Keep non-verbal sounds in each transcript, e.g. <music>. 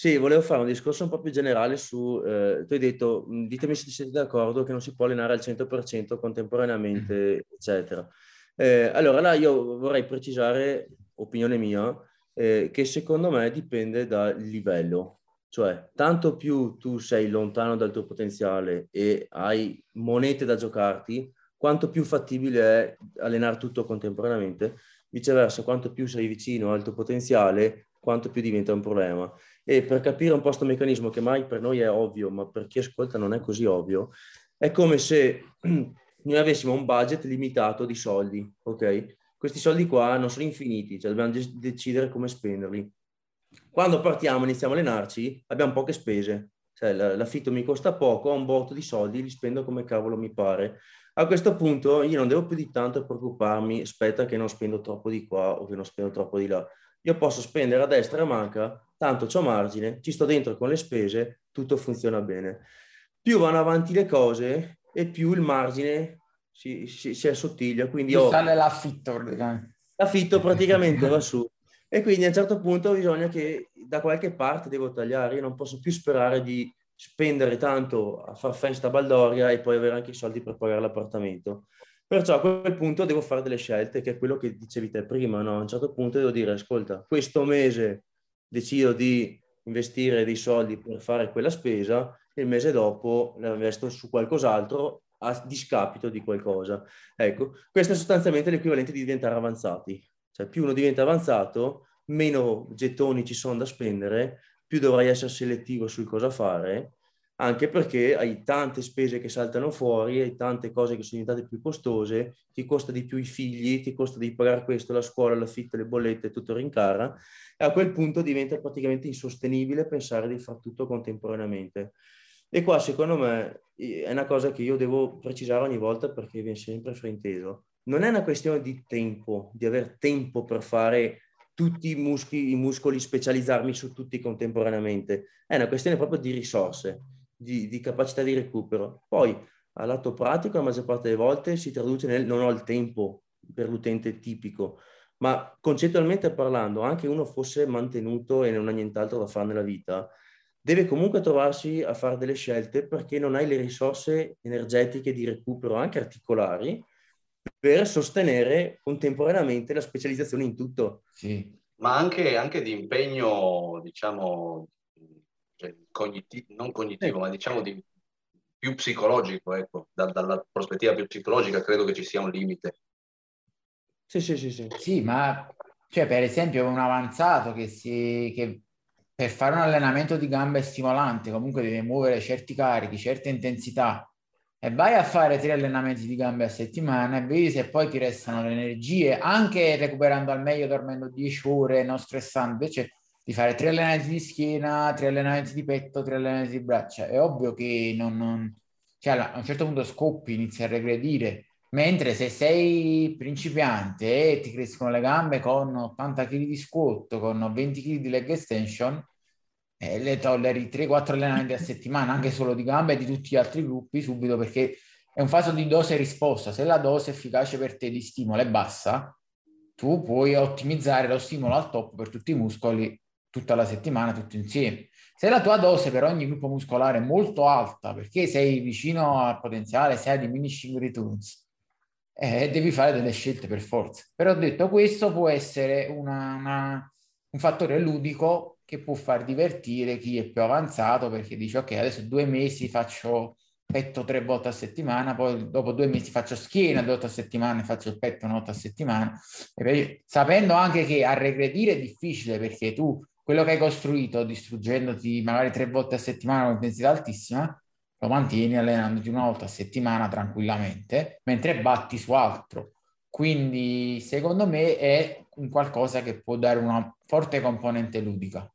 Sì, volevo fare un discorso un po' più generale su, eh, tu hai detto, ditemi se siete d'accordo che non si può allenare al 100% contemporaneamente, mm. eccetera. Eh, allora, là io vorrei precisare, opinione mia, eh, che secondo me dipende dal livello. Cioè, tanto più tu sei lontano dal tuo potenziale e hai monete da giocarti, quanto più fattibile è allenare tutto contemporaneamente. Viceversa, quanto più sei vicino al tuo potenziale, quanto più diventa un problema. E per capire un po' questo meccanismo, che mai per noi è ovvio, ma per chi ascolta non è così ovvio, è come se <clears throat> noi avessimo un budget limitato di soldi, ok? Questi soldi qua non sono infiniti, cioè dobbiamo decidere come spenderli. Quando partiamo, iniziamo a allenarci, abbiamo poche spese, cioè l'affitto mi costa poco, ho un botto di soldi, li spendo come cavolo mi pare. A questo punto io non devo più di tanto preoccuparmi, aspetta che non spendo troppo di qua o che non spendo troppo di là. Io posso spendere a destra e a manca tanto c'ho margine, ci sto dentro con le spese, tutto funziona bene. Più vanno avanti le cose e più il margine si, si, si assottiglia. Quindi ho, sale l'affitto. L'affitto praticamente va su. E quindi a un certo punto bisogna che da qualche parte devo tagliare, io non posso più sperare di spendere tanto a far festa a Baldoria e poi avere anche i soldi per pagare l'appartamento. Perciò a quel punto devo fare delle scelte, che è quello che dicevi te prima, no? A un certo punto devo dire, ascolta, questo mese decido di investire dei soldi per fare quella spesa e il mese dopo la investo su qualcos'altro a discapito di qualcosa. Ecco, questo è sostanzialmente l'equivalente di diventare avanzati. Cioè più uno diventa avanzato, meno gettoni ci sono da spendere, più dovrai essere selettivo sul cosa fare anche perché hai tante spese che saltano fuori, hai tante cose che sono diventate più costose, ti costa di più i figli, ti costa di pagare questo, la scuola, l'affitto, le bollette, tutto rincara, e a quel punto diventa praticamente insostenibile pensare di fare tutto contemporaneamente. E qua secondo me è una cosa che io devo precisare ogni volta perché viene sempre frainteso. Non è una questione di tempo, di aver tempo per fare tutti i muscoli, i muscoli specializzarmi su tutti contemporaneamente, è una questione proprio di risorse di, di capacità di recupero. Poi, a lato pratico, la maggior parte delle volte si traduce nel non ho il tempo per l'utente tipico, ma concettualmente parlando, anche uno fosse mantenuto e non ha nient'altro da fare nella vita, deve comunque trovarsi a fare delle scelte perché non hai le risorse energetiche di recupero, anche articolari, per sostenere contemporaneamente la specializzazione in tutto. Sì. Ma anche, anche di impegno, diciamo, cioè, cognitivo, non cognitivo, ma diciamo di più psicologico, ecco, da, dalla prospettiva più psicologica credo che ci sia un limite. Sì, sì, sì, sì. Sì, ma cioè, per esempio un avanzato che, si, che per fare un allenamento di gambe stimolante comunque deve muovere certi carichi, certe intensità e vai a fare tre allenamenti di gambe a settimana e vedi se poi ti restano le energie, anche recuperando al meglio, dormendo 10 ore, non stressando, invece di fare tre allenamenti di schiena, tre allenamenti di petto, tre allenamenti di braccia. È ovvio che non, non... Cioè, a un certo punto scoppi, inizi a regredire. Mentre se sei principiante e ti crescono le gambe con 80 kg di squat, con 20 kg di leg extension, eh, le tolleri 3-4 allenamenti a settimana, anche solo di gambe e di tutti gli altri gruppi subito, perché è un faso di dose risposta. Se la dose efficace per te di stimolo è bassa, tu puoi ottimizzare lo stimolo al top per tutti i muscoli tutta la settimana, tutto insieme. Se la tua dose per ogni gruppo muscolare è molto alta, perché sei vicino al potenziale, sei a diminishing returns, eh, devi fare delle scelte per forza. Però detto questo, può essere una, una, un fattore ludico che può far divertire chi è più avanzato, perché dice ok, adesso due mesi faccio petto tre volte a settimana, poi dopo due mesi faccio schiena due volte a settimana e faccio il petto una volta a settimana, e sapendo anche che a regredire è difficile perché tu quello che hai costruito distruggendoti magari tre volte a settimana con intensità altissima, lo mantieni allenandoti una volta a settimana tranquillamente, mentre batti su altro. Quindi secondo me è un qualcosa che può dare una forte componente ludica.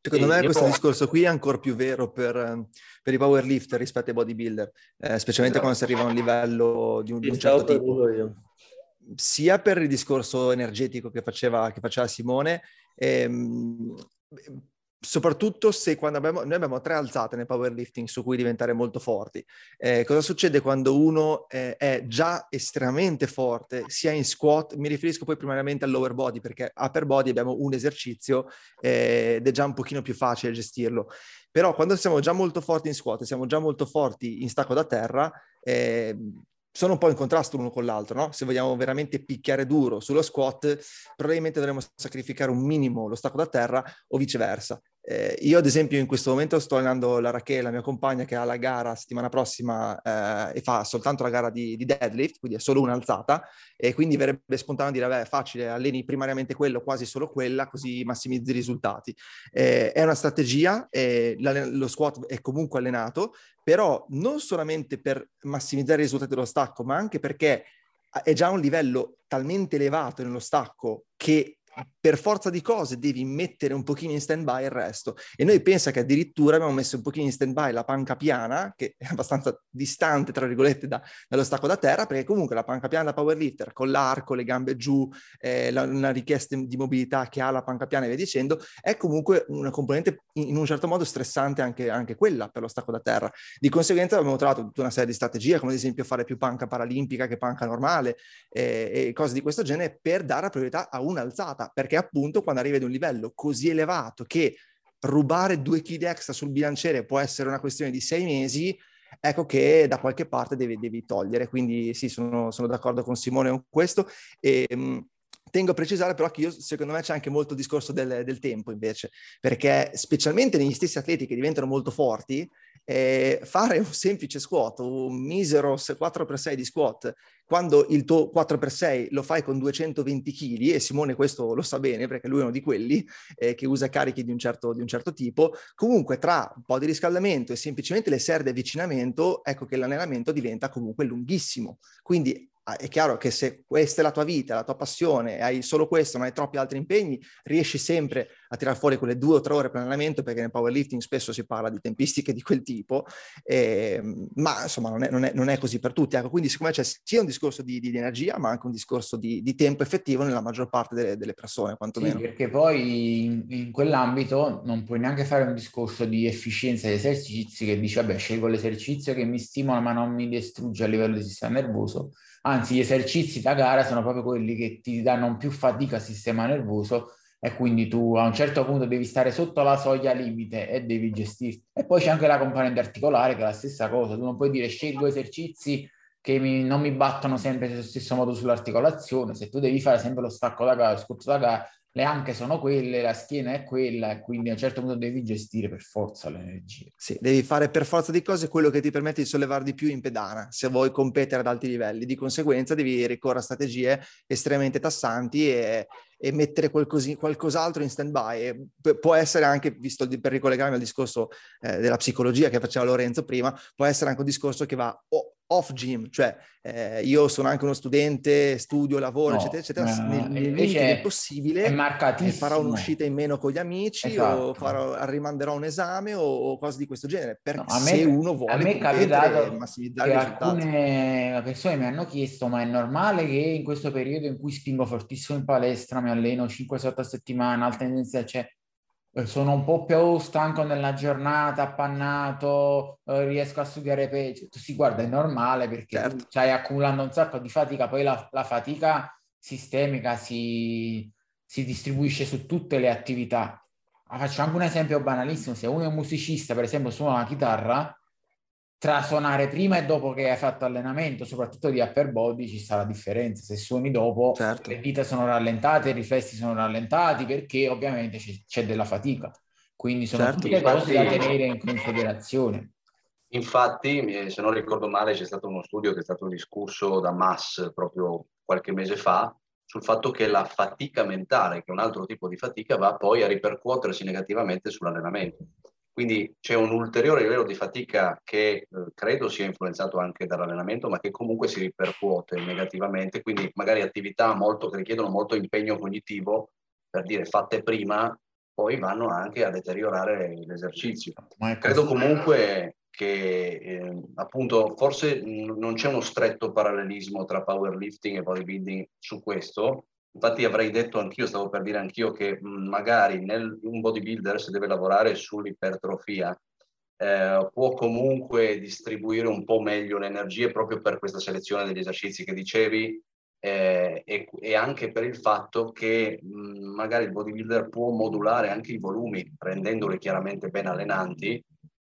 Secondo me questo discorso qui è ancora più vero per, per i powerlifter rispetto ai bodybuilder, eh, specialmente esatto. quando si arriva a un livello di un, di un certo tipo. Sia per il discorso energetico che faceva, che faceva Simone, ehm, soprattutto se quando abbiamo, noi abbiamo tre alzate nel powerlifting su cui diventare molto forti. Eh, cosa succede quando uno eh, è già estremamente forte, sia in squat, mi riferisco poi primariamente al lower body, perché upper body abbiamo un esercizio eh, ed è già un pochino più facile gestirlo. Però quando siamo già molto forti in squat, siamo già molto forti in stacco da terra, eh, sono un po' in contrasto l'uno con l'altro, no? Se vogliamo veramente picchiare duro sullo squat, probabilmente dovremmo sacrificare un minimo lo stacco da terra o viceversa. Eh, io, ad esempio, in questo momento sto allenando la Rachele, la mia compagna, che ha la gara settimana prossima eh, e fa soltanto la gara di, di, deadlift, quindi è solo un'alzata, e quindi verrebbe spontaneo dire, beh, facile, alleni primariamente quello, quasi solo quella, così massimizzi i risultati. Eh, è una strategia, lo squat è comunque allenato, però non solamente per massimizzare i risultati dello stacco, ma anche perché è già un livello talmente elevato nello stacco che per forza di cose devi mettere un pochino in stand by il resto. E noi pensa che addirittura abbiamo messo un pochino in stand by la panca piana, che è abbastanza distante, tra virgolette, da, dallo stacco da terra, perché comunque la panca piana da powerlifter, con l'arco, le gambe giù, eh, la, una richiesta di mobilità che ha la panca piana e via dicendo, è comunque una componente in, in un certo modo stressante anche, anche, quella per lo stacco da terra. Di conseguenza abbiamo trovato tutta una serie di strategie, come ad esempio fare più panca paralimpica che panca normale eh, e cose di questo genere per dare priorità a un'alzata, perché appunto quando arrivi ad un livello così elevato che rubare due kg extra sul bilanciere può essere una questione di sei mesi, ecco che da qualche parte devi, devi togliere. Quindi sì, sono, sono, d'accordo con Simone con questo. E, mh, tengo a precisare però che io, secondo me c'è anche molto discorso del, del tempo invece, perché specialmente negli stessi atleti che diventano molto forti, eh, fare un semplice squat, un misero 4x6 di squat, quando il tuo 4x6 lo fai con 220 kg, e Simone questo lo sa bene perché lui è uno di quelli eh, che usa carichi di un, certo, di un certo tipo, comunque tra un po' di riscaldamento e semplicemente le serie di avvicinamento, ecco che l'allenamento diventa comunque lunghissimo. Quindi è chiaro che se questa è la tua vita, la tua passione, hai solo questo, non hai troppi altri impegni, riesci sempre a tirare fuori quelle due o tre ore per allenamento, perché nel powerlifting spesso si parla di tempistiche di quel tipo, eh, ma insomma non è, non, è, non è, così per tutti. Ecco, quindi siccome c'è sia un discorso di, di, energia, ma anche un discorso di, di, tempo effettivo nella maggior parte delle, delle persone, quantomeno. Sì, perché poi in, in, quell'ambito non puoi neanche fare un discorso di efficienza di esercizi che dici, vabbè, scelgo l'esercizio che mi stimola ma non mi distrugge a livello di sistema nervoso anzi gli esercizi da gara sono proprio quelli che ti danno più fatica al sistema nervoso e quindi tu a un certo punto devi stare sotto la soglia limite e devi gestirti. E poi c'è anche la componente articolare che è la stessa cosa, tu non puoi dire scelgo esercizi che mi, non mi battono sempre nello stesso modo sull'articolazione, se tu devi fare sempre lo stacco da gara, lo scotto da gara, le anche sono quelle, la schiena è quella e quindi a un certo punto devi gestire per forza l'energia. Sì, devi fare per forza di cose quello che ti permette di sollevare di più in pedana se vuoi competere ad alti livelli. Di conseguenza devi ricorrere a strategie estremamente tassanti e, e mettere qualcos'altro in stand-by. P- può essere anche, visto per ricollegarmi al discorso eh, della psicologia che faceva Lorenzo prima, può essere anche un discorso che va o off gym, cioè eh, io sono anche uno studente, studio, lavoro, no, eccetera, eccetera, eh, nel, nel possibile eh, farò un'uscita in meno con gli amici esatto. o farò, rimanderò un esame o, o, cose di questo genere, perché no, se uno vuole a me è capitato massimizzare che alcune persone mi hanno chiesto ma è normale che in questo periodo in cui spingo fortissimo in palestra, mi alleno 5-7 a settimana, intensità, cioè eh, sono un po' più stanco nella giornata, appannato, eh, riesco a studiare peggio. Tu si guarda, è normale perché certo. stai accumulando un sacco di fatica, poi la, la fatica sistemica si, si, distribuisce su tutte le attività. Faccio anche un esempio banalissimo, se uno è un musicista, per esempio, suona la chitarra, tra suonare prima e dopo che hai fatto allenamento, soprattutto di upper body, ci sta la differenza. Se suoni dopo, certo. le dita sono rallentate, i riflessi sono rallentati perché ovviamente c'è, c'è della fatica. Quindi sono certo. tutte cose da tenere in considerazione. Infatti, se non ricordo male, c'è stato uno studio che è stato discusso da Mass proprio qualche mese fa sul fatto che la fatica mentale, che è un altro tipo di fatica, va poi a ripercuotersi negativamente sull'allenamento. Quindi c'è un ulteriore livello di fatica che eh, credo sia influenzato anche dall'allenamento, ma che comunque si ripercuote negativamente. Quindi magari attività molto, che richiedono molto impegno cognitivo, per dire fatte prima, poi vanno anche a deteriorare l'esercizio. Credo comunque che eh, appunto forse non c'è uno stretto parallelismo tra powerlifting e bodybuilding su questo, Infatti avrei detto anch'io, stavo per dire anch'io che magari nel, un bodybuilder se deve lavorare sull'ipertrofia eh, può comunque distribuire un po' meglio le energie proprio per questa selezione degli esercizi che dicevi eh, e, e, anche per il fatto che mh, magari il bodybuilder può modulare anche i volumi rendendoli chiaramente ben allenanti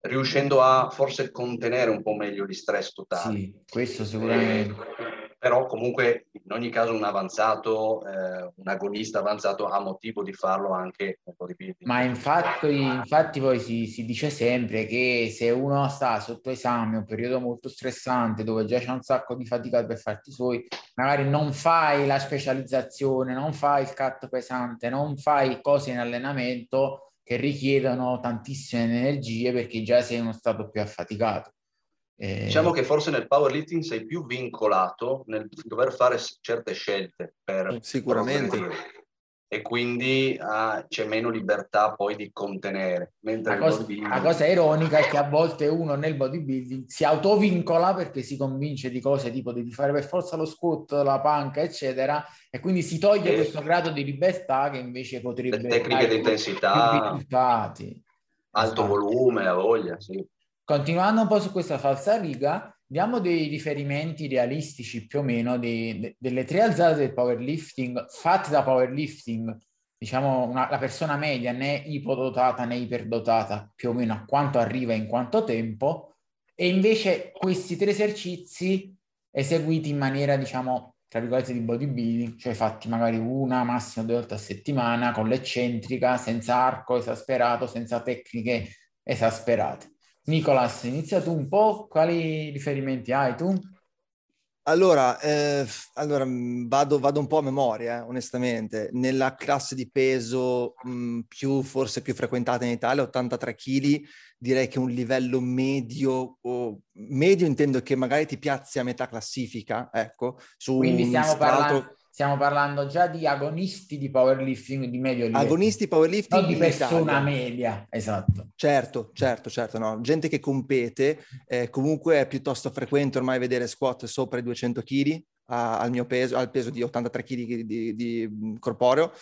riuscendo a forse contenere un po' meglio gli stress totali. Sì, questo sicuramente. Eh, però comunque in ogni caso un avanzato, eh, un agonista avanzato ha motivo di farlo anche un po' di più. Ma infatti, infatti poi si, si, dice sempre che se uno sta sotto esame, un periodo molto stressante dove già c'è un sacco di fatica per farti suoi, magari non fai la specializzazione, non fai il cut pesante, non fai cose in allenamento che richiedono tantissime energie perché già sei in uno stato più affaticato. Eh... Diciamo che forse nel powerlifting sei più vincolato nel dover fare certe scelte per sicuramente e quindi ah, c'è meno libertà poi di contenere. La cosa, la, cosa, ironica è che a volte uno nel bodybuilding si autovincola perché si convince di cose tipo di fare per forza lo squat, la panca, eccetera, e quindi si toglie e questo grado di libertà che invece potrebbe... Le tecniche di intensità, alto esatto. volume, a voglia, sì. Continuando un po' su questa falsa riga, diamo dei riferimenti realistici più o meno di, de, delle tre alzate del powerlifting fatte da powerlifting, diciamo una, la persona media né ipodotata né iperdotata più o meno a quanto arriva in quanto tempo e invece questi tre esercizi eseguiti in maniera diciamo tra virgolette di bodybuilding, cioè fatti magari una, massimo due volte a settimana con l'eccentrica, senza arco esasperato, senza tecniche esasperate. Nicolas, inizia tu un po', quali riferimenti hai tu? Allora, eh, allora mm, vado, vado, un po' a memoria, eh, onestamente. Nella classe di peso mh, mm, più, forse più frequentata in Italia, 83 kg, direi che un livello medio, o, medio intendo che magari ti piazzi a metà classifica, ecco, su Quindi stiamo parlando stiamo parlando già di agonisti di powerlifting di medio livello. Agonisti powerlifting non di persona media, esatto. Certo, certo, certo, no. Gente che compete, eh, comunque è piuttosto frequente ormai vedere squat sopra i 200 kg al mio peso, al peso di 83 kg di, di, di corporeo.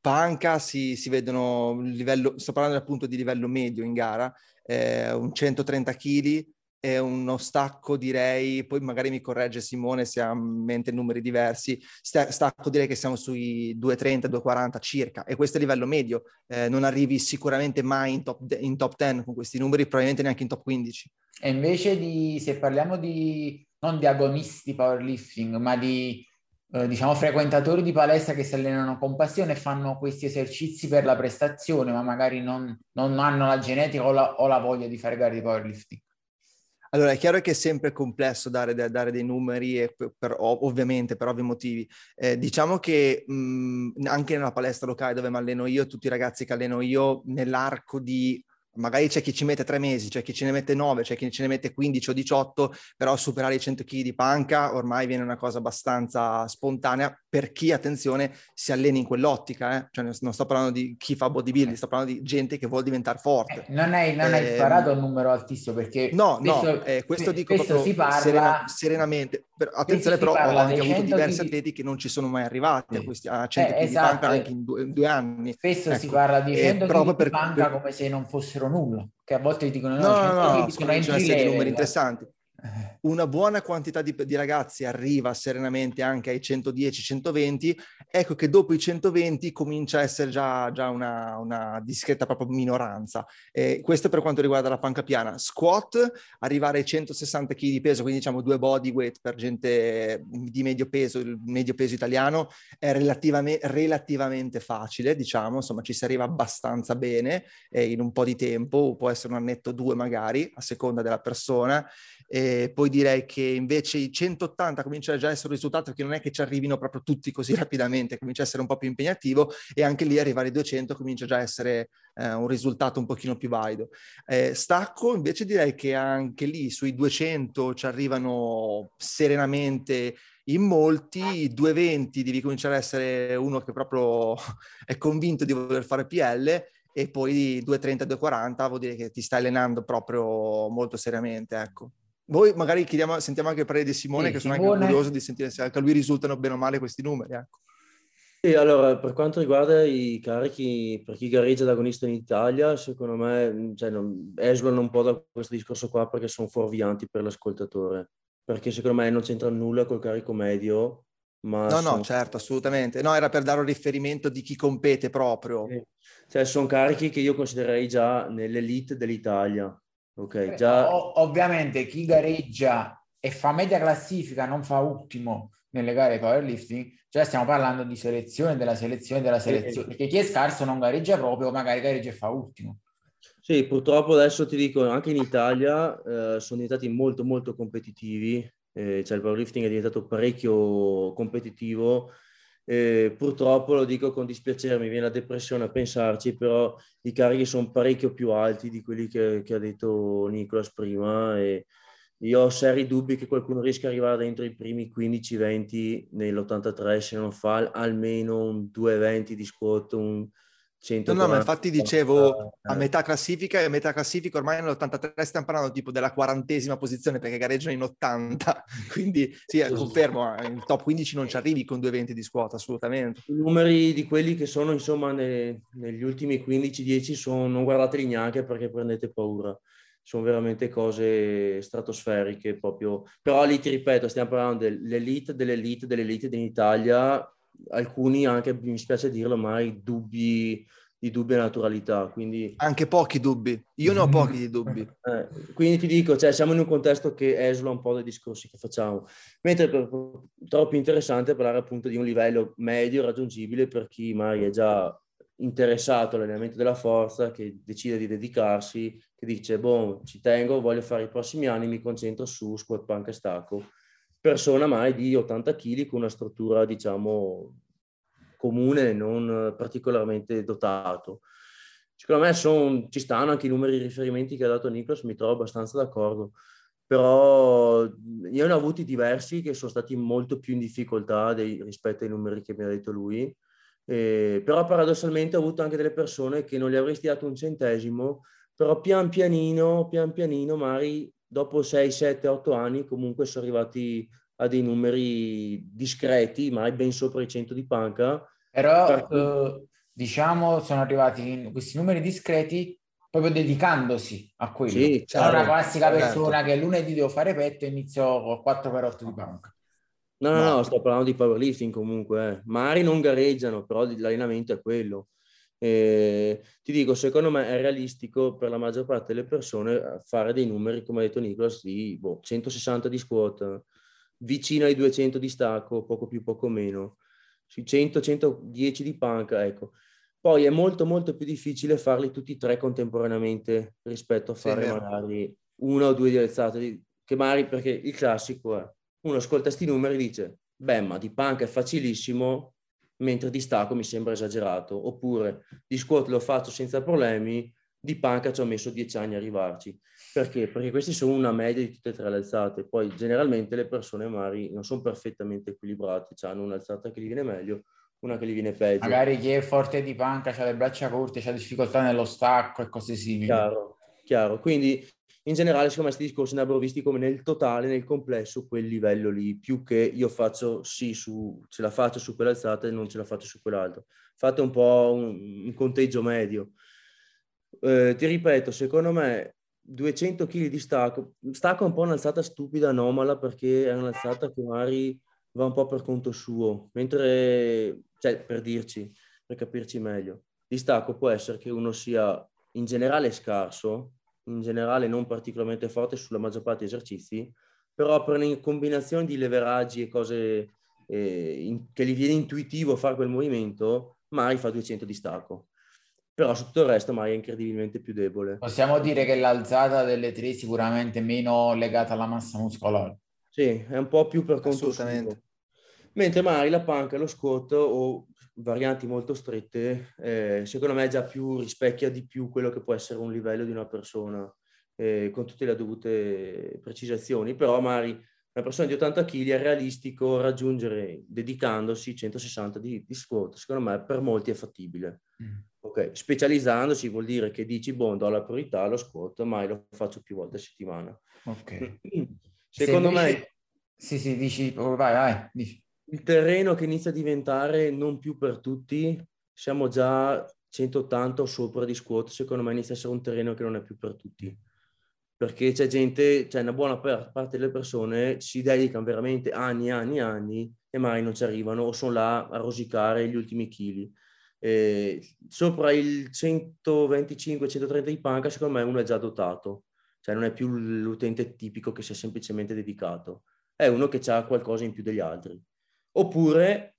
Panca si, si vedono livello, sto parlando appunto di livello medio in gara, eh, un 130 kg è uno stacco direi, poi magari mi corregge Simone se ha in mente numeri diversi, stacco direi che siamo sui 230, 240 circa e questo è il livello medio, eh, non arrivi sicuramente mai in top, in top 10 con questi numeri, probabilmente neanche in top 15. E invece di, se parliamo di, non di agonisti powerlifting, ma di eh, diciamo frequentatori di palestra che si allenano con passione e fanno questi esercizi per la prestazione, ma magari non, non hanno la genetica o la, o la voglia di fare gare di powerlifting. Allora, è chiaro che è sempre complesso dare, dare dei numeri, e per, ovviamente per ovvi motivi. Eh, diciamo che mh, anche nella palestra locale dove mi alleno io, tutti i ragazzi che alleno io, nell'arco di magari c'è chi ci mette tre mesi, c'è chi ce ne mette nove, c'è chi ce ne mette 15 o 18, però superare i 100 kg di panca ormai viene una cosa abbastanza spontanea per chi, attenzione, si allena in quell'ottica, eh? cioè non sto parlando di chi fa bodybuilding, sto parlando di gente che vuole diventare forte. Eh, non hai, non hai eh, sparato un numero altissimo perché... No, spesso, no, eh, questo dico proprio si parla, serena, serenamente. Per, attenzione però, ho anche avuto diversi di... atleti che non ci sono mai arrivati a, questi, a 100 kg esatto. di panca anche in due, in due anni. Spesso ecco. si parla di 100 kg di panca per... come se non fossero nulla, che a volte dicono no, no, no, no, no sono entry numeri interessanti una buona quantità di, di, ragazzi arriva serenamente anche ai 110-120, ecco che dopo i 120 comincia a essere già, già una, una, discreta proprio minoranza. Eh, questo per quanto riguarda la panca piana. Squat, arrivare ai 160 kg di peso, quindi diciamo due body weight per gente di medio peso, il medio peso italiano, è relativamente, relativamente facile, diciamo, insomma ci si arriva abbastanza bene eh, in un po' di tempo, può essere un annetto o due magari, a seconda della persona. E poi direi che invece i 180 comincia già a essere un risultato che non è che ci arrivino proprio tutti così rapidamente, comincia a essere un po' più impegnativo e anche lì arrivare ai 200 comincia già a essere eh, un risultato un pochino più valido. Eh, stacco invece direi che anche lì sui 200 ci arrivano serenamente in molti, 220 devi cominciare a essere uno che proprio <laughs> è convinto di voler fare PL e poi 230, 240 vuol dire che ti stai allenando proprio molto seriamente, ecco. Voi magari chiediamo, sentiamo anche il parere di Simone, sì, che Simone... sono anche curioso di sentire se anche a lui risultano bene o male questi numeri. Ecco. Sì, allora, per quanto riguarda i carichi, per chi gareggia da agonista in Italia, secondo me, cioè, non, esulano un po' da questo discorso qua perché sono fuorvianti per l'ascoltatore, perché secondo me non c'entra nulla col carico medio, ma... No, sono... no, certo, assolutamente. No, era per dare un riferimento di chi compete proprio. Sì. Cioè, sono carichi che io considererei già nell'elite dell'Italia, ok? Già... O- ovviamente chi gareggia e fa media classifica, non fa ultimo nelle gare powerlifting, cioè stiamo parlando di selezione della selezione della selezione, perché chi è scarso non gareggia proprio, magari gareggia e fa ultimo. Sì, purtroppo adesso ti dico, anche in Italia eh, sono diventati molto molto competitivi, eh, cioè il powerlifting è diventato parecchio competitivo, eh, purtroppo lo dico con dispiacere, mi viene la depressione a pensarci, però i carichi sono parecchio più alti di quelli che, che ha detto Nicolas prima e io ho seri dubbi che qualcuno riesca ad arrivare dentro i primi 15-20 nell'83 se non fa almeno un 2-20 di squat, un 100. No, no, ma infatti dicevo a metà classifica e a metà classifica ormai nell'83 stiamo parlando tipo della quarantesima posizione perché gareggiano in 80, <laughs> quindi sì, confermo, in top 15 non ci arrivi con 2-20 di squat, assolutamente. I numeri di quelli che sono insomma ne, negli ultimi 15-10 sono, non guardateli neanche perché prendete paura sono veramente cose stratosferiche proprio. Però lì ti ripeto, stiamo parlando dell'elite, dell'elite, dell'elite in Italia, alcuni anche, mi spiace dirlo, mai dubbi di dubbia naturalità. Quindi... Anche pochi dubbi, io ne ho <laughs> pochi di dubbi. Eh, quindi ti dico, cioè, siamo in un contesto che esula un po' dai discorsi che facciamo, mentre per, troppo interessante parlare appunto di un livello medio raggiungibile per chi magari è già interessato all'allenamento della forza, che decide di dedicarsi, che dice, boh, ci tengo, voglio fare i prossimi anni, mi concentro su squat, panca e stacco. Persona mai di 80 kg con una struttura, diciamo, comune, non particolarmente dotato. Secondo me son, ci stanno anche i numeri di riferimenti che ha dato Niklas, mi trovo abbastanza d'accordo. Però ne ho avuti diversi che sono stati molto più in difficoltà dei, rispetto ai numeri che mi ha detto lui eh, però paradossalmente ho avuto anche delle persone che non gli avresti dato un centesimo, però pian pianino, pian pianino, magari dopo 6, 7, 8 anni comunque sono arrivati a dei numeri discreti, mai ben sopra i 100 di panca. Però perché... eh, diciamo sono arrivati questi numeri discreti proprio dedicandosi a quello. Sì, certo, una classica certo. persona che lunedì devo fare petto e inizio 4x8 di panca. No, no, no, sto parlando di powerlifting comunque. Eh. Magari non gareggiano, però l'allenamento è quello. E ti dico, secondo me è realistico per la maggior parte delle persone fare dei numeri, come ha detto Nicolas, di boh, 160 di squat, vicino ai 200 di stacco, poco più, poco meno, sui 100-110 di panca, ecco. Poi è molto, molto più difficile farli tutti e tre contemporaneamente rispetto a fare sì, magari una o due di alzate, che magari perché il classico è uno ascolta questi numeri e dice, beh, ma di panca è facilissimo, mentre di stacco mi sembra esagerato. Oppure di squat lo faccio senza problemi, di panca ci ho messo dieci anni a arrivarci. Perché? Perché questi sono una media di tutte e tre le alzate. Poi generalmente le persone magari non sono perfettamente equilibrate, cioè hanno un'alzata che gli viene meglio, una che gli viene peggio. Magari chi è forte di panca ha le braccia corte, ha difficoltà nello stacco e cose simili. Chiaro, chiaro. Quindi in generale, secondo me, questi discorsi andrebbero visti come nel totale, nel complesso, quel livello lì, più che io faccio sì, su, ce la faccio su quell'alzata e non ce la faccio su quell'altro. Fate un po' un, un conteggio medio. Eh, ti ripeto, secondo me 200 kg di stacco, stacco è un po' un'alzata stupida, anomala, perché è un'alzata che magari va un po' per conto suo, mentre, cioè, per dirci, per capirci meglio, di stacco può essere che uno sia in generale scarso, in generale non particolarmente forte sulla maggior parte degli esercizi, però per una combinazione di leveraggi e cose eh, in, che gli viene intuitivo fare quel movimento, Mari fa 200 di stacco. Però su tutto il resto Mari è incredibilmente più debole. Possiamo dire che l'alzata delle tre è sicuramente meno legata alla massa muscolare. Sì, è un po' più per conto Assolutamente. Mentre Mari la panca, lo squat o varianti molto strette, eh, secondo me già più rispecchia di più quello che può essere un livello di una persona eh, con tutte le dovute precisazioni, però magari una persona di 80 kg è realistico raggiungere dedicandosi 160 di, di squat, secondo me per molti è fattibile. Mm. Okay. Specializzandosi vuol dire che dici, boh, do la priorità allo squat, ma lo faccio più volte a settimana. Ok. Secondo Se me... Sì, sì, dici, oh, vai, vai, dici. Il terreno che inizia a diventare non più per tutti, siamo già 180 o sopra di squat, secondo me inizia a essere un terreno che non è più per tutti. Perché c'è gente, cioè una buona parte delle persone si dedicano veramente anni, anni, anni e mai non ci arrivano o sono là a rosicare gli ultimi chili. Eh, sopra il 125-130 di panca, secondo me uno è già dotato, cioè non è più l'utente tipico che si è semplicemente dedicato, è uno che ha qualcosa in più degli altri. Oppure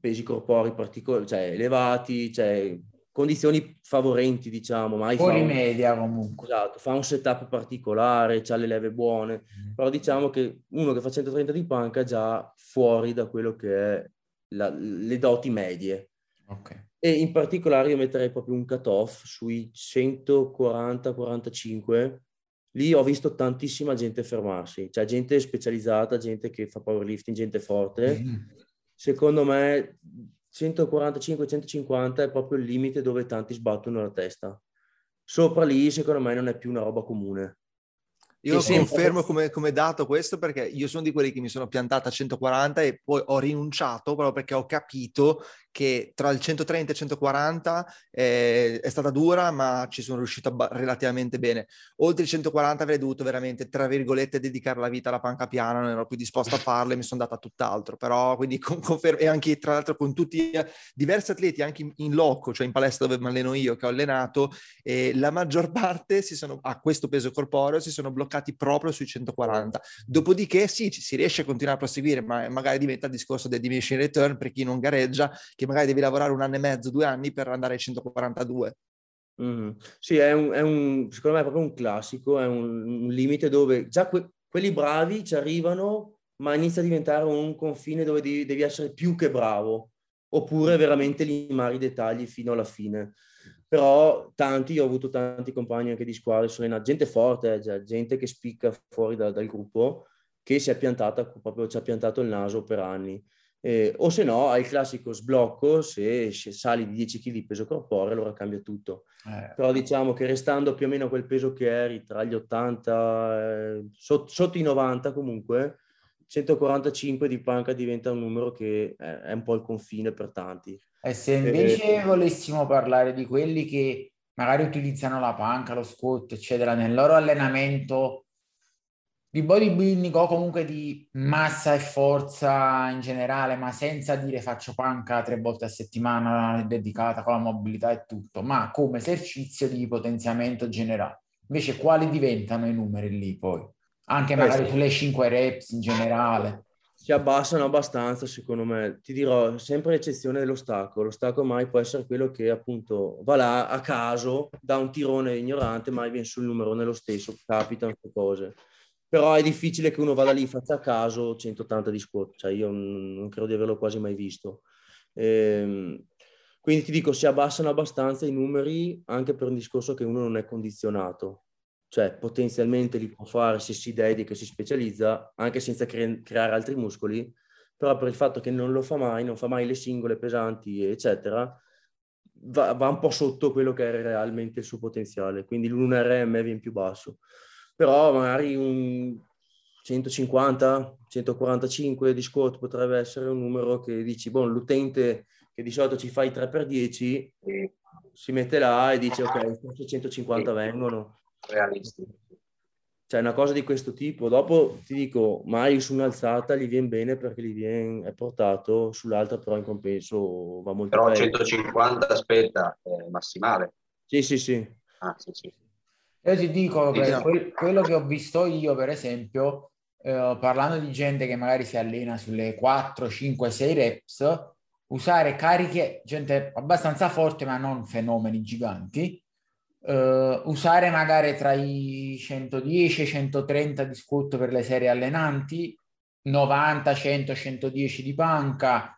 pesi corporei particolari, cioè elevati, cioè condizioni favorenti, diciamo. Mai Fuori fa un, media comunque. Esatto, fa un setup particolare, ha le leve buone, mm. però diciamo che uno che fa 130 di panca è già fuori da quello che è la, le doti medie. Okay. E in particolare io metterei proprio un cut-off sui 140-45. Lì ho visto tantissima gente fermarsi, cioè gente specializzata, gente che fa powerlifting, gente forte. Mm. Secondo me 145-150 è proprio il limite dove tanti sbattono la testa. Sopra lì, secondo me, non è più una roba comune. Io che confermo come, come, dato questo perché io sono di quelli che mi sono piantata a 140 e poi ho rinunciato proprio perché ho capito che tra il 130 e il 140 eh, è stata dura, ma ci sono riuscito ba- relativamente bene. Oltre il 140 avrei dovuto veramente, tra virgolette, dedicare la vita alla panca piana, non ero più disposto a farlo e mi sono data tutt'altro. Però, quindi <laughs> con, confermo, e anche tra l'altro con tutti eh, diversi atleti, anche in, in, loco, cioè in palestra dove mi alleno io, che ho allenato, eh, la maggior <laughs> parte si sono, a questo peso corporeo si sono bloccati proprio sui 140. Dopodiché sì, ci, si riesce a continuare a proseguire, ma magari diventa il discorso del diminishing return per chi non gareggia, che magari devi lavorare un anno e mezzo, due anni per andare ai 142. Mm. Sì, è un, è un, secondo me è proprio un classico, è un, un limite dove già que- quelli bravi ci arrivano, ma inizia a diventare un confine dove devi, devi essere più che bravo, oppure veramente limare i dettagli fino alla fine. Però tanti, io ho avuto tanti compagni anche di squadra, sono gente forte, eh, cioè, gente che spicca fuori da, dal gruppo, che si è piantata, proprio ci ha piantato il naso per anni. Eh, o se no hai il classico sblocco, se, se sali di 10 kg di peso corporeo allora cambia tutto. Eh. Però diciamo che restando più o meno quel peso che eri, tra gli 80, eh, sotto, sotto, i 90 comunque, 145 di panca diventa un numero che è, è un po' il confine per tanti. E se invece eh, volessimo parlare di quelli che magari utilizzano la panca, lo squat, eccetera, nel loro allenamento di bodybuilding o comunque di massa e forza in generale, ma senza dire faccio panca tre volte a settimana dedicata con la mobilità e tutto, ma come esercizio di potenziamento generale. Invece quali diventano i numeri lì poi? Anche magari sulle 5 reps in generale. Si abbassano abbastanza, secondo me. Ti dirò, sempre l'eccezione dello stacco. Lo stacco mai può essere quello che appunto va là a caso, da un tirone ignorante, mai viene sul numero nello stesso, capitano queste cose però è difficile che uno vada lì, faccia a caso 180 di squat, cioè io non credo di averlo quasi mai visto. Ehm, quindi ti dico, si abbassano abbastanza i numeri anche per un discorso che uno non è condizionato, cioè potenzialmente li può fare se si dedica, si specializza, anche senza cre- creare altri muscoli, però per il fatto che non lo fa mai, non fa mai le singole pesanti, eccetera, va, va un po' sotto quello che è realmente il suo potenziale, quindi l'1RM viene più basso però magari un 150, 145 di squat potrebbe essere un numero che dici, boh, l'utente che di solito ci fa i 3x10 si mette là e dice, ok, forse 150 vengono. Realisti. Cioè una cosa di questo tipo. Dopo ti dico, mai su un'alzata gli viene bene perché gli viene, è portato, sull'altra però in compenso va molto Però peggio. 150 aspetta, è massimale. Sì, sì, sì. Ah, sì, sì. Io ti dico, per quel, quello che ho visto io, per esempio, eh, parlando di gente che magari si allena sulle 4, 5, 6 reps, usare cariche, gente abbastanza forte ma non fenomeni giganti, eh, usare magari tra i 110 e i 130 di squat per le serie allenanti, 90, 100, 110 di panca,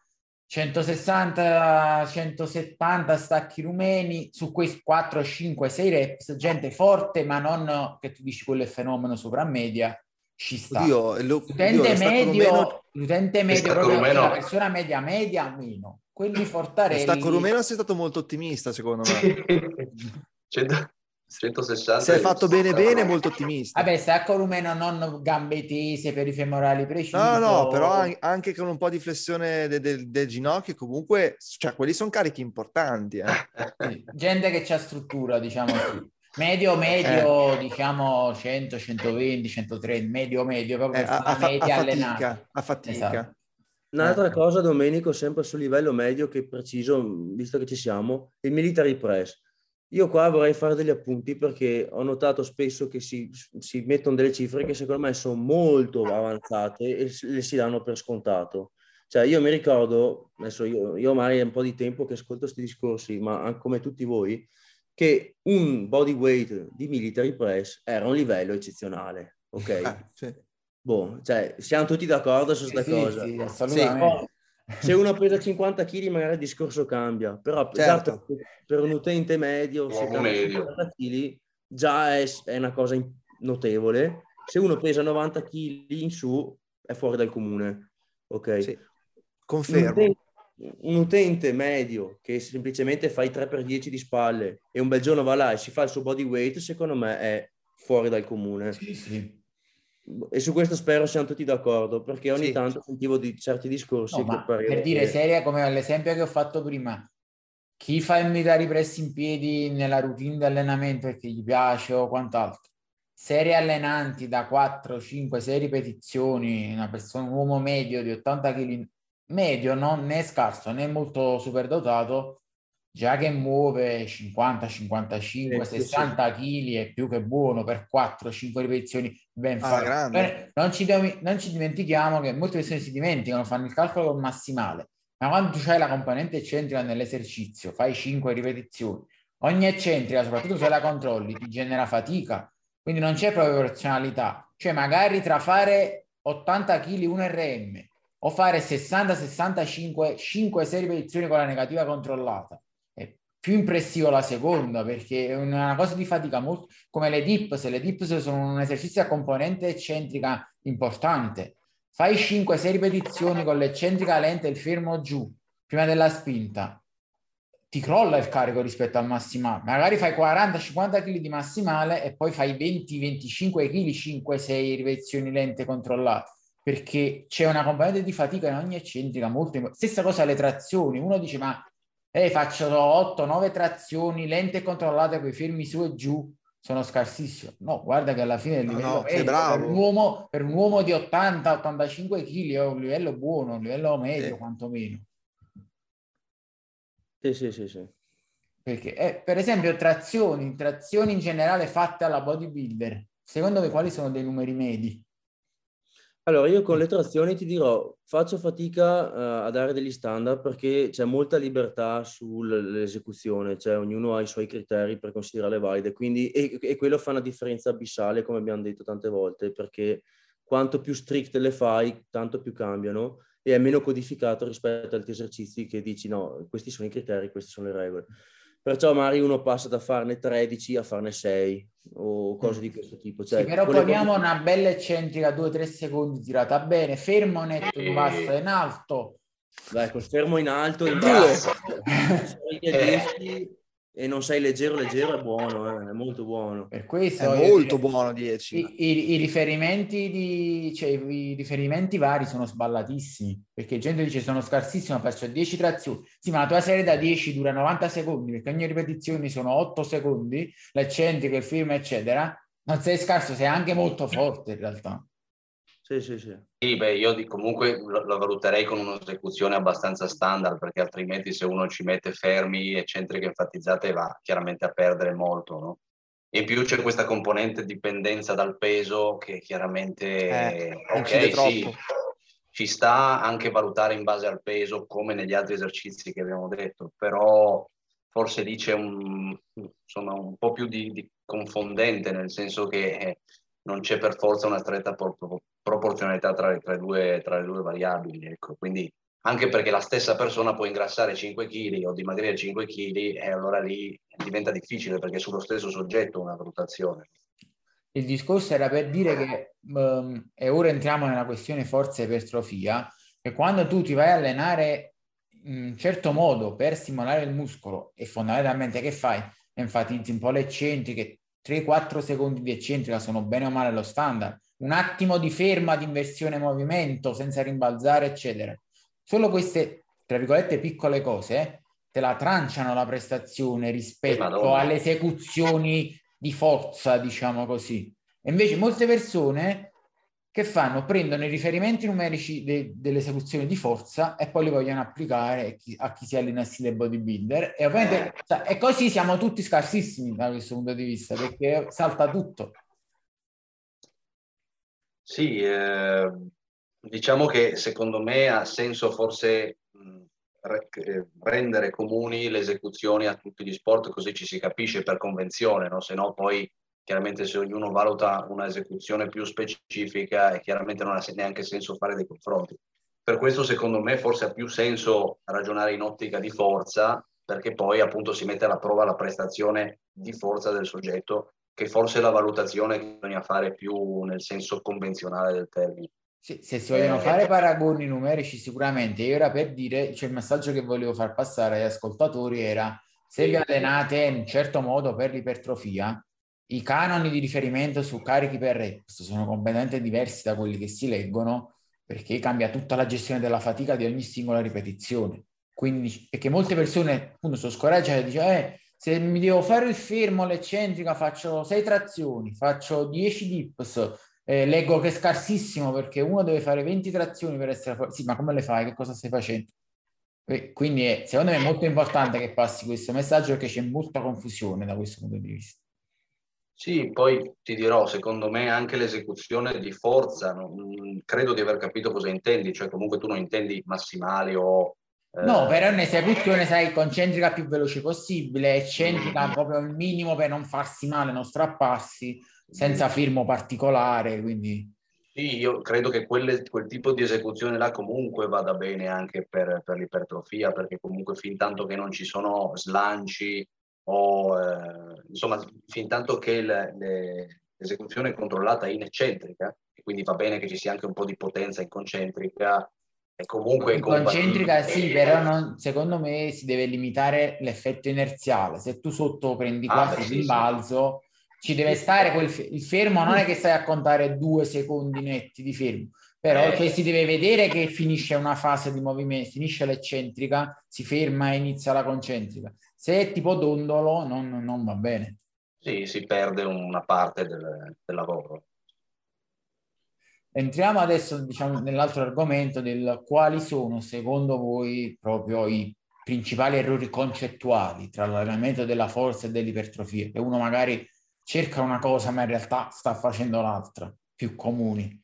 160, 170 stacchi rumeni su quei 4, 5, 6 reps, gente forte, ma non che tu dici quello è fenomeno sopra media, ci sta. Oddio, lo, l'utente, medio, rumeno, l'utente medio, rumeno. la persona media media meno. Quelli fortarelli. Stacco rumeno sei stato molto ottimista, secondo me. 160 se è fatto bene bene molto ottimista vabbè sacco rumeno non gambe tese per i femorali precisi no no però anche con un po' di flessione del, del, del ginocchio comunque cioè quelli sono carichi importanti eh. <laughs> gente che c'ha struttura diciamo sì. medio medio eh. diciamo 100 120 130 medio medio proprio eh, a, a, media a fatica, a fatica. Esatto. Un'altra eh. cosa, Domenico, sempre sul livello medio che preciso, visto che ci siamo, il military press io qua vorrei fare degli appunti perché ho notato spesso che si, si mettono delle cifre che secondo me sono molto avanzate e le si danno per scontato. Cioè io mi ricordo, adesso io, io magari è un po' di tempo che ascolto questi discorsi, ma come tutti voi, che un body weight di military press era un livello eccezionale, ok? <laughs> Ah, sì. Boh, cioè siamo tutti d'accordo su questa sì, cosa. Sì, assolutamente. Sì, se uno pesa 50 kg magari il discorso cambia, però certo. per un utente medio, se medio. 50 kg già è, è, una cosa notevole. Se uno pesa 90 kg in su è fuori dal comune, ok? Sì. Confermo. Un utente, un utente, medio che semplicemente fa i 3x10 di spalle e un bel giorno va là e si fa il suo body weight, secondo me è fuori dal comune. Sì, sì e su questo spero siamo tutti d'accordo perché ogni sì. tanto sentivo di certi discorsi no, per dire che... seria come l'esempio che ho fatto prima chi fa il military press in piedi nella routine di allenamento perché gli piace o quant'altro serie allenanti da 4, 5, 6 ripetizioni una persona, un uomo medio di 80 kg medio non né scarso né molto superdotato già che muove 50, 55, eh, 60 kg è più che buono per 4-5 ripetizioni ben ah, fatte. Non ci, non ci dimentichiamo che molte persone si dimenticano, fanno il calcolo massimale, ma quando tu hai la componente eccentrica nell'esercizio, fai 5 ripetizioni, ogni eccentrica, soprattutto se la controlli, ti genera fatica, quindi non c'è proporzionalità. Cioè magari tra fare 80 kg 1 RM o fare 60-65, 5-6 ripetizioni con la negativa controllata più impressivo la seconda perché è una cosa di fatica molto come le dips, le dips sono un esercizio a componente eccentrica importante. Fai 5-6 ripetizioni con l'eccentrica lenta e il fermo giù prima della spinta, ti crolla il carico rispetto al massimale. Magari fai 40-50 kg di massimale e poi fai 20-25 kg, 5-6 ripetizioni lente controllate perché c'è una componente di fatica in ogni eccentrica molto importante. Stessa cosa alle trazioni. Uno dice ma eh, faccio 8-9 trazioni lente e controllate con i fermi su e giù, sono scarsissimo. No, guarda che alla fine il livello no, medio, per, un uomo, per un uomo di 80-85 kg è un livello buono, un livello medio sì. quantomeno. Sì, sì, sì, sì. Perché, eh, per esempio, trazioni, trazioni in generale fatte alla bodybuilder, secondo me quali sono dei numeri medi? Allora, io con le trazioni ti dirò, faccio fatica uh, a dare degli standard perché c'è molta libertà sull'esecuzione, cioè ognuno ha i suoi criteri per considerarle valide, quindi, e, e, quello fa una differenza abissale, come abbiamo detto tante volte, perché quanto più strict le fai, tanto più cambiano e è meno codificato rispetto ad altri esercizi che dici no, questi sono i criteri, queste sono le regole. Perciò magari uno passa da farne 13 a farne 6 o cose di questo tipo. Cioè, sì, però poniamo cose... una bella eccentrica 2-3 secondi tirata bene, fermo netto in basso e in alto. Dai, col fermo in alto in basso. E non sei leggero, leggero è buono, eh? è molto buono. Per questo è molto io, buono 10. I, i, I, riferimenti di, cioè, i riferimenti vari sono sballatissimi, perché gente dice sono scarsissimo, faccio 10 trazioni. Sì, ma la tua serie da 10 dura 90 secondi, perché ogni ripetizione sono 8 secondi, l'eccentrico, il film, eccetera. Non sei scarso, sei anche molto forte in realtà. Sì, sì, sì. Sì, beh, io comunque la valuterei con un'esecuzione abbastanza standard, perché altrimenti se uno ci mette fermi, eccentriche enfatizzate, va chiaramente a perdere molto, no? In più c'è questa componente dipendenza dal peso che chiaramente, eh, ok, sì, ci sta anche valutare in base al peso come negli altri esercizi che abbiamo detto, però forse lì c'è un, insomma, un po' più di, di confondente, nel senso che eh, non c'è per forza una stretta por- proporzionalità tra, tra, due, tra, le due variabili. Ecco. Quindi anche perché la stessa persona può ingrassare 5 kg o dimagrire 5 kg e allora lì diventa difficile perché è sullo stesso soggetto una valutazione. Il discorso era per dire che, um, e ora entriamo nella questione forza e ipertrofia, che quando tu ti vai a allenare in un certo modo per stimolare il muscolo e fondamentalmente che fai? Enfatizzi un po' le eccentriche, 3-4 secondi di eccentrica sono bene o male lo standard, un attimo di ferma, di inversione movimento senza rimbalzare, eccetera. Solo queste, tra virgolette, piccole cose eh, te la tranciano la prestazione rispetto alle esecuzioni di forza, diciamo così. E invece molte persone che fanno? Prendono i riferimenti numerici de- delle esecuzioni di forza e poi li vogliono applicare a chi, a chi si allena stile bodybuilder e ovviamente cioè, e così siamo tutti scarsissimi da questo punto di vista perché salta tutto. Sì, eh, diciamo che secondo me ha senso forse eh, rendere comuni le esecuzioni a tutti gli sport così ci si capisce per convenzione, no? se no poi chiaramente se ognuno valuta una esecuzione più specifica e chiaramente non ha neanche senso fare dei confronti. Per questo secondo me forse ha più senso ragionare in ottica di forza perché poi appunto si mette alla prova la prestazione di forza del soggetto che forse è la valutazione che bisogna fare più nel senso convenzionale del termine. Sì, se si vogliono eh, fare paragoni numerici sicuramente, io era per dire, cioè il messaggio che volevo far passare agli ascoltatori era se vi allenate in un certo modo per l'ipertrofia, i canoni di riferimento su carichi per reps sono completamente diversi da quelli che si leggono perché cambia tutta la gestione della fatica di ogni singola ripetizione. Quindi, perché molte persone appunto sono scoraggiate e dicono, eh, se mi devo fare il fermo, l'eccentrica, faccio 6 trazioni, faccio 10 dips, eh, leggo che è scarsissimo perché uno deve fare 20 trazioni per essere... Sì, ma come le fai? Che cosa stai facendo? Quindi è, secondo me è molto importante che passi questo messaggio perché c'è molta confusione da questo punto di vista. Sì, poi ti dirò, secondo me anche l'esecuzione di forza, non, credo di aver capito cosa intendi, cioè comunque tu non intendi massimali o... Eh... No, però un'esecuzione, sai, concentrica più veloce possibile, eccentrica mm. proprio il minimo per non farsi male, non strapparsi, senza firmo particolare, quindi... Sì, io credo che quelle, quel tipo di esecuzione là comunque vada bene anche per, per l'ipertrofia, perché comunque fin tanto che non ci sono slanci o eh, insomma fin tanto che le, le, l'esecuzione è controllata in eccentrica e quindi va bene che ci sia anche un po' di potenza in concentrica e comunque in concentrica sì però non, secondo me si deve limitare l'effetto inerziale. Se tu sotto prendi ah, quasi ah, rimbalzo sì. ci deve stare quel il fermo non è che stai a contare due secondi netti di fermo però eh. cioè, si deve vedere che finisce una fase di movimento finisce l'eccentrica si ferma e inizia la concentrica se è tipo dondolo non, non va bene. Sì, si perde una parte del, del lavoro. Entriamo adesso diciamo, nell'altro argomento del quali sono secondo voi proprio i principali errori concettuali tra l'allenamento della forza e dell'ipertrofia, che uno magari cerca una cosa ma in realtà sta facendo l'altra, più comuni.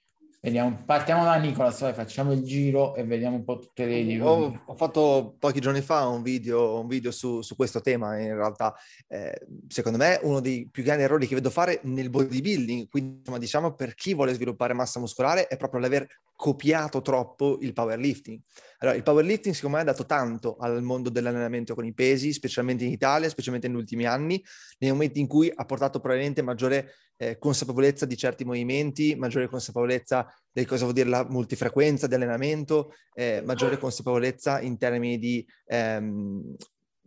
Vediamo, partiamo da Nicola, sai, facciamo il giro e vediamo un po' tutte le idee. Ho, ho, fatto pochi giorni fa un video, un video su, su, questo tema, in realtà eh, secondo me uno dei più grandi errori che vedo fare nel bodybuilding, quindi insomma, diciamo per chi vuole sviluppare massa muscolare, è proprio l'aver copiato troppo il powerlifting. Allora, il powerlifting secondo me ha dato tanto al mondo dell'allenamento con i pesi, specialmente in Italia, specialmente negli ultimi anni, nei momenti in cui ha portato probabilmente maggiore eh, consapevolezza di certi movimenti, maggiore consapevolezza di cosa vuol dire la multifrequenza di allenamento, eh, maggiore consapevolezza in termini di ehm,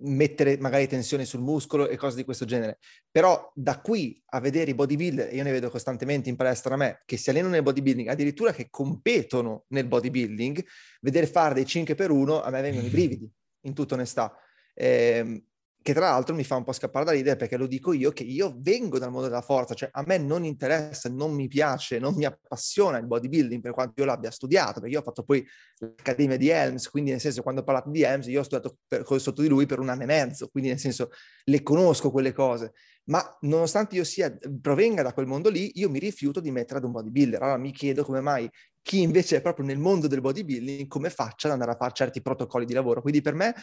mettere magari tensione sul muscolo e cose di questo genere. Però da qui a vedere i bodybuilder, io ne vedo costantemente in palestra a me, che si allenano nel bodybuilding, addirittura che competono nel bodybuilding, vedere fare dei 5 per 1 a me vengono i brividi, in tutta onestà. Eh, che tra l'altro mi fa un po' scappare da ridere perché lo dico io che io vengo dal mondo della forza, cioè a me non interessa, non mi piace, non mi appassiona il bodybuilding per quanto io l'abbia studiato, perché io ho fatto poi l'accademia di Helms, quindi nel senso quando ho parlato di Helms io ho studiato per, sotto di lui per un anno e mezzo, quindi nel senso le conosco quelle cose, ma nonostante io sia, provenga da quel mondo lì, io mi rifiuto di mettere ad un bodybuilder. Allora mi chiedo come mai chi invece è proprio nel mondo del bodybuilding come faccia ad andare a fare certi protocolli di lavoro. Quindi per me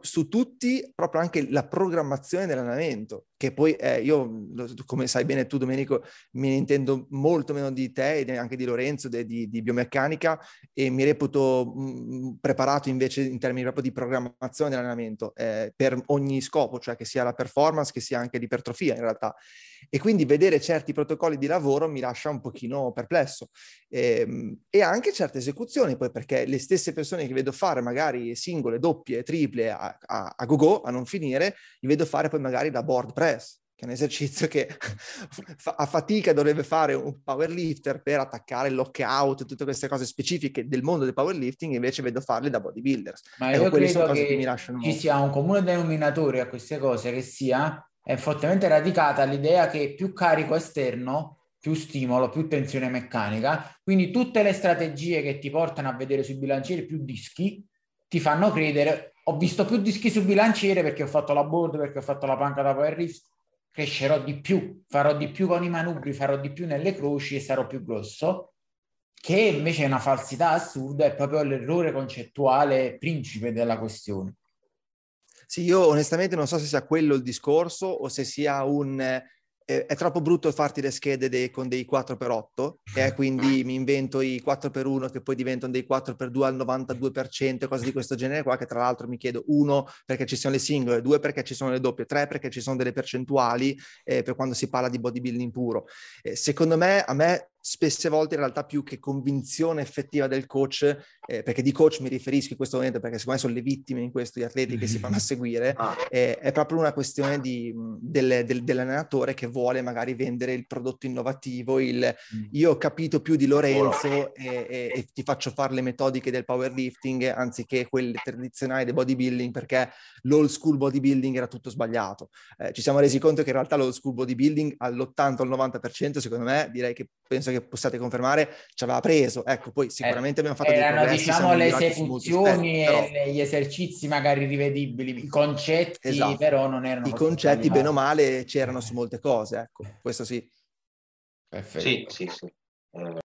su tutti proprio anche la programmazione dell'allenamento, che poi eh, io, come sai bene tu Domenico, me ne intendo molto meno di te e anche di Lorenzo, de, di, di, biomeccanica e mi reputo mh, mm, preparato invece in termini proprio di programmazione dell'allenamento eh, per ogni scopo, cioè che sia la performance, che sia anche l'ipertrofia in realtà. E quindi vedere certi protocolli di lavoro mi lascia un pochino perplesso. E, ehm, e anche certe esecuzioni, poi perché le stesse persone che vedo fare magari singole, doppie, triple a, a, a go-go, a non finire, li vedo fare poi magari da board press che è un esercizio che <laughs> a fatica dovrebbe fare un powerlifter per attaccare il lockout, tutte queste cose specifiche del mondo del powerlifting, invece vedo farle da bodybuilders. Ma ecco, io credo che, che lasciano... ci sia un comune denominatore a queste cose, che sia è fortemente radicata l'idea che più carico esterno più stimolo, più tensione meccanica. Quindi tutte le strategie che ti portano a vedere sui bilancieri più dischi ti fanno credere ho visto più dischi sul bilanciere perché ho fatto la board, perché ho fatto la panca da power risk, crescerò di più, farò di più con i manubri, farò di più nelle croci e sarò più grosso, che invece è una falsità assurda, è proprio l'errore concettuale principe della questione. Sì, io onestamente non so se sia quello il discorso o se sia un eh, è troppo brutto farti le schede dei, con dei 4x8 e <laughs> quindi mi invento i 4x1 che poi diventano dei 4x2 al 92%, cose di questo genere qua, che tra l'altro mi chiedo uno perché ci sono le singole, due perché ci sono le doppie, tre perché ci sono delle percentuali eh, per quando si parla di bodybuilding puro. Eh, secondo me, a me spesse volte in realtà più che convinzione effettiva del coach, eh, perché di coach mi riferisco in questo momento perché secondo me sono le vittime in questo gli atleti che si fanno <laughs> a seguire, ah. eh, è proprio una questione di, del, del, dell'allenatore che vuole magari vendere il prodotto innovativo, il mm. io ho capito più di Lorenzo e, e, e, ti faccio fare le metodiche del powerlifting anziché quelle tradizionali del bodybuilding perché l'old school bodybuilding era tutto sbagliato. Eh, ci siamo resi conto che in realtà l'old school bodybuilding all'80 al 90% secondo me direi che penso che possiate confermare, ci aveva preso. Ecco, poi sicuramente eh, abbiamo fatto erano, dei diciamo le esecuzioni e però... gli esercizi magari rivedibili, i concetti esatto. però non erano... I concetti, bene o male, c'erano su molte cose, ecco, questo sì. Perfetto. Sì, sì, sì. Eh,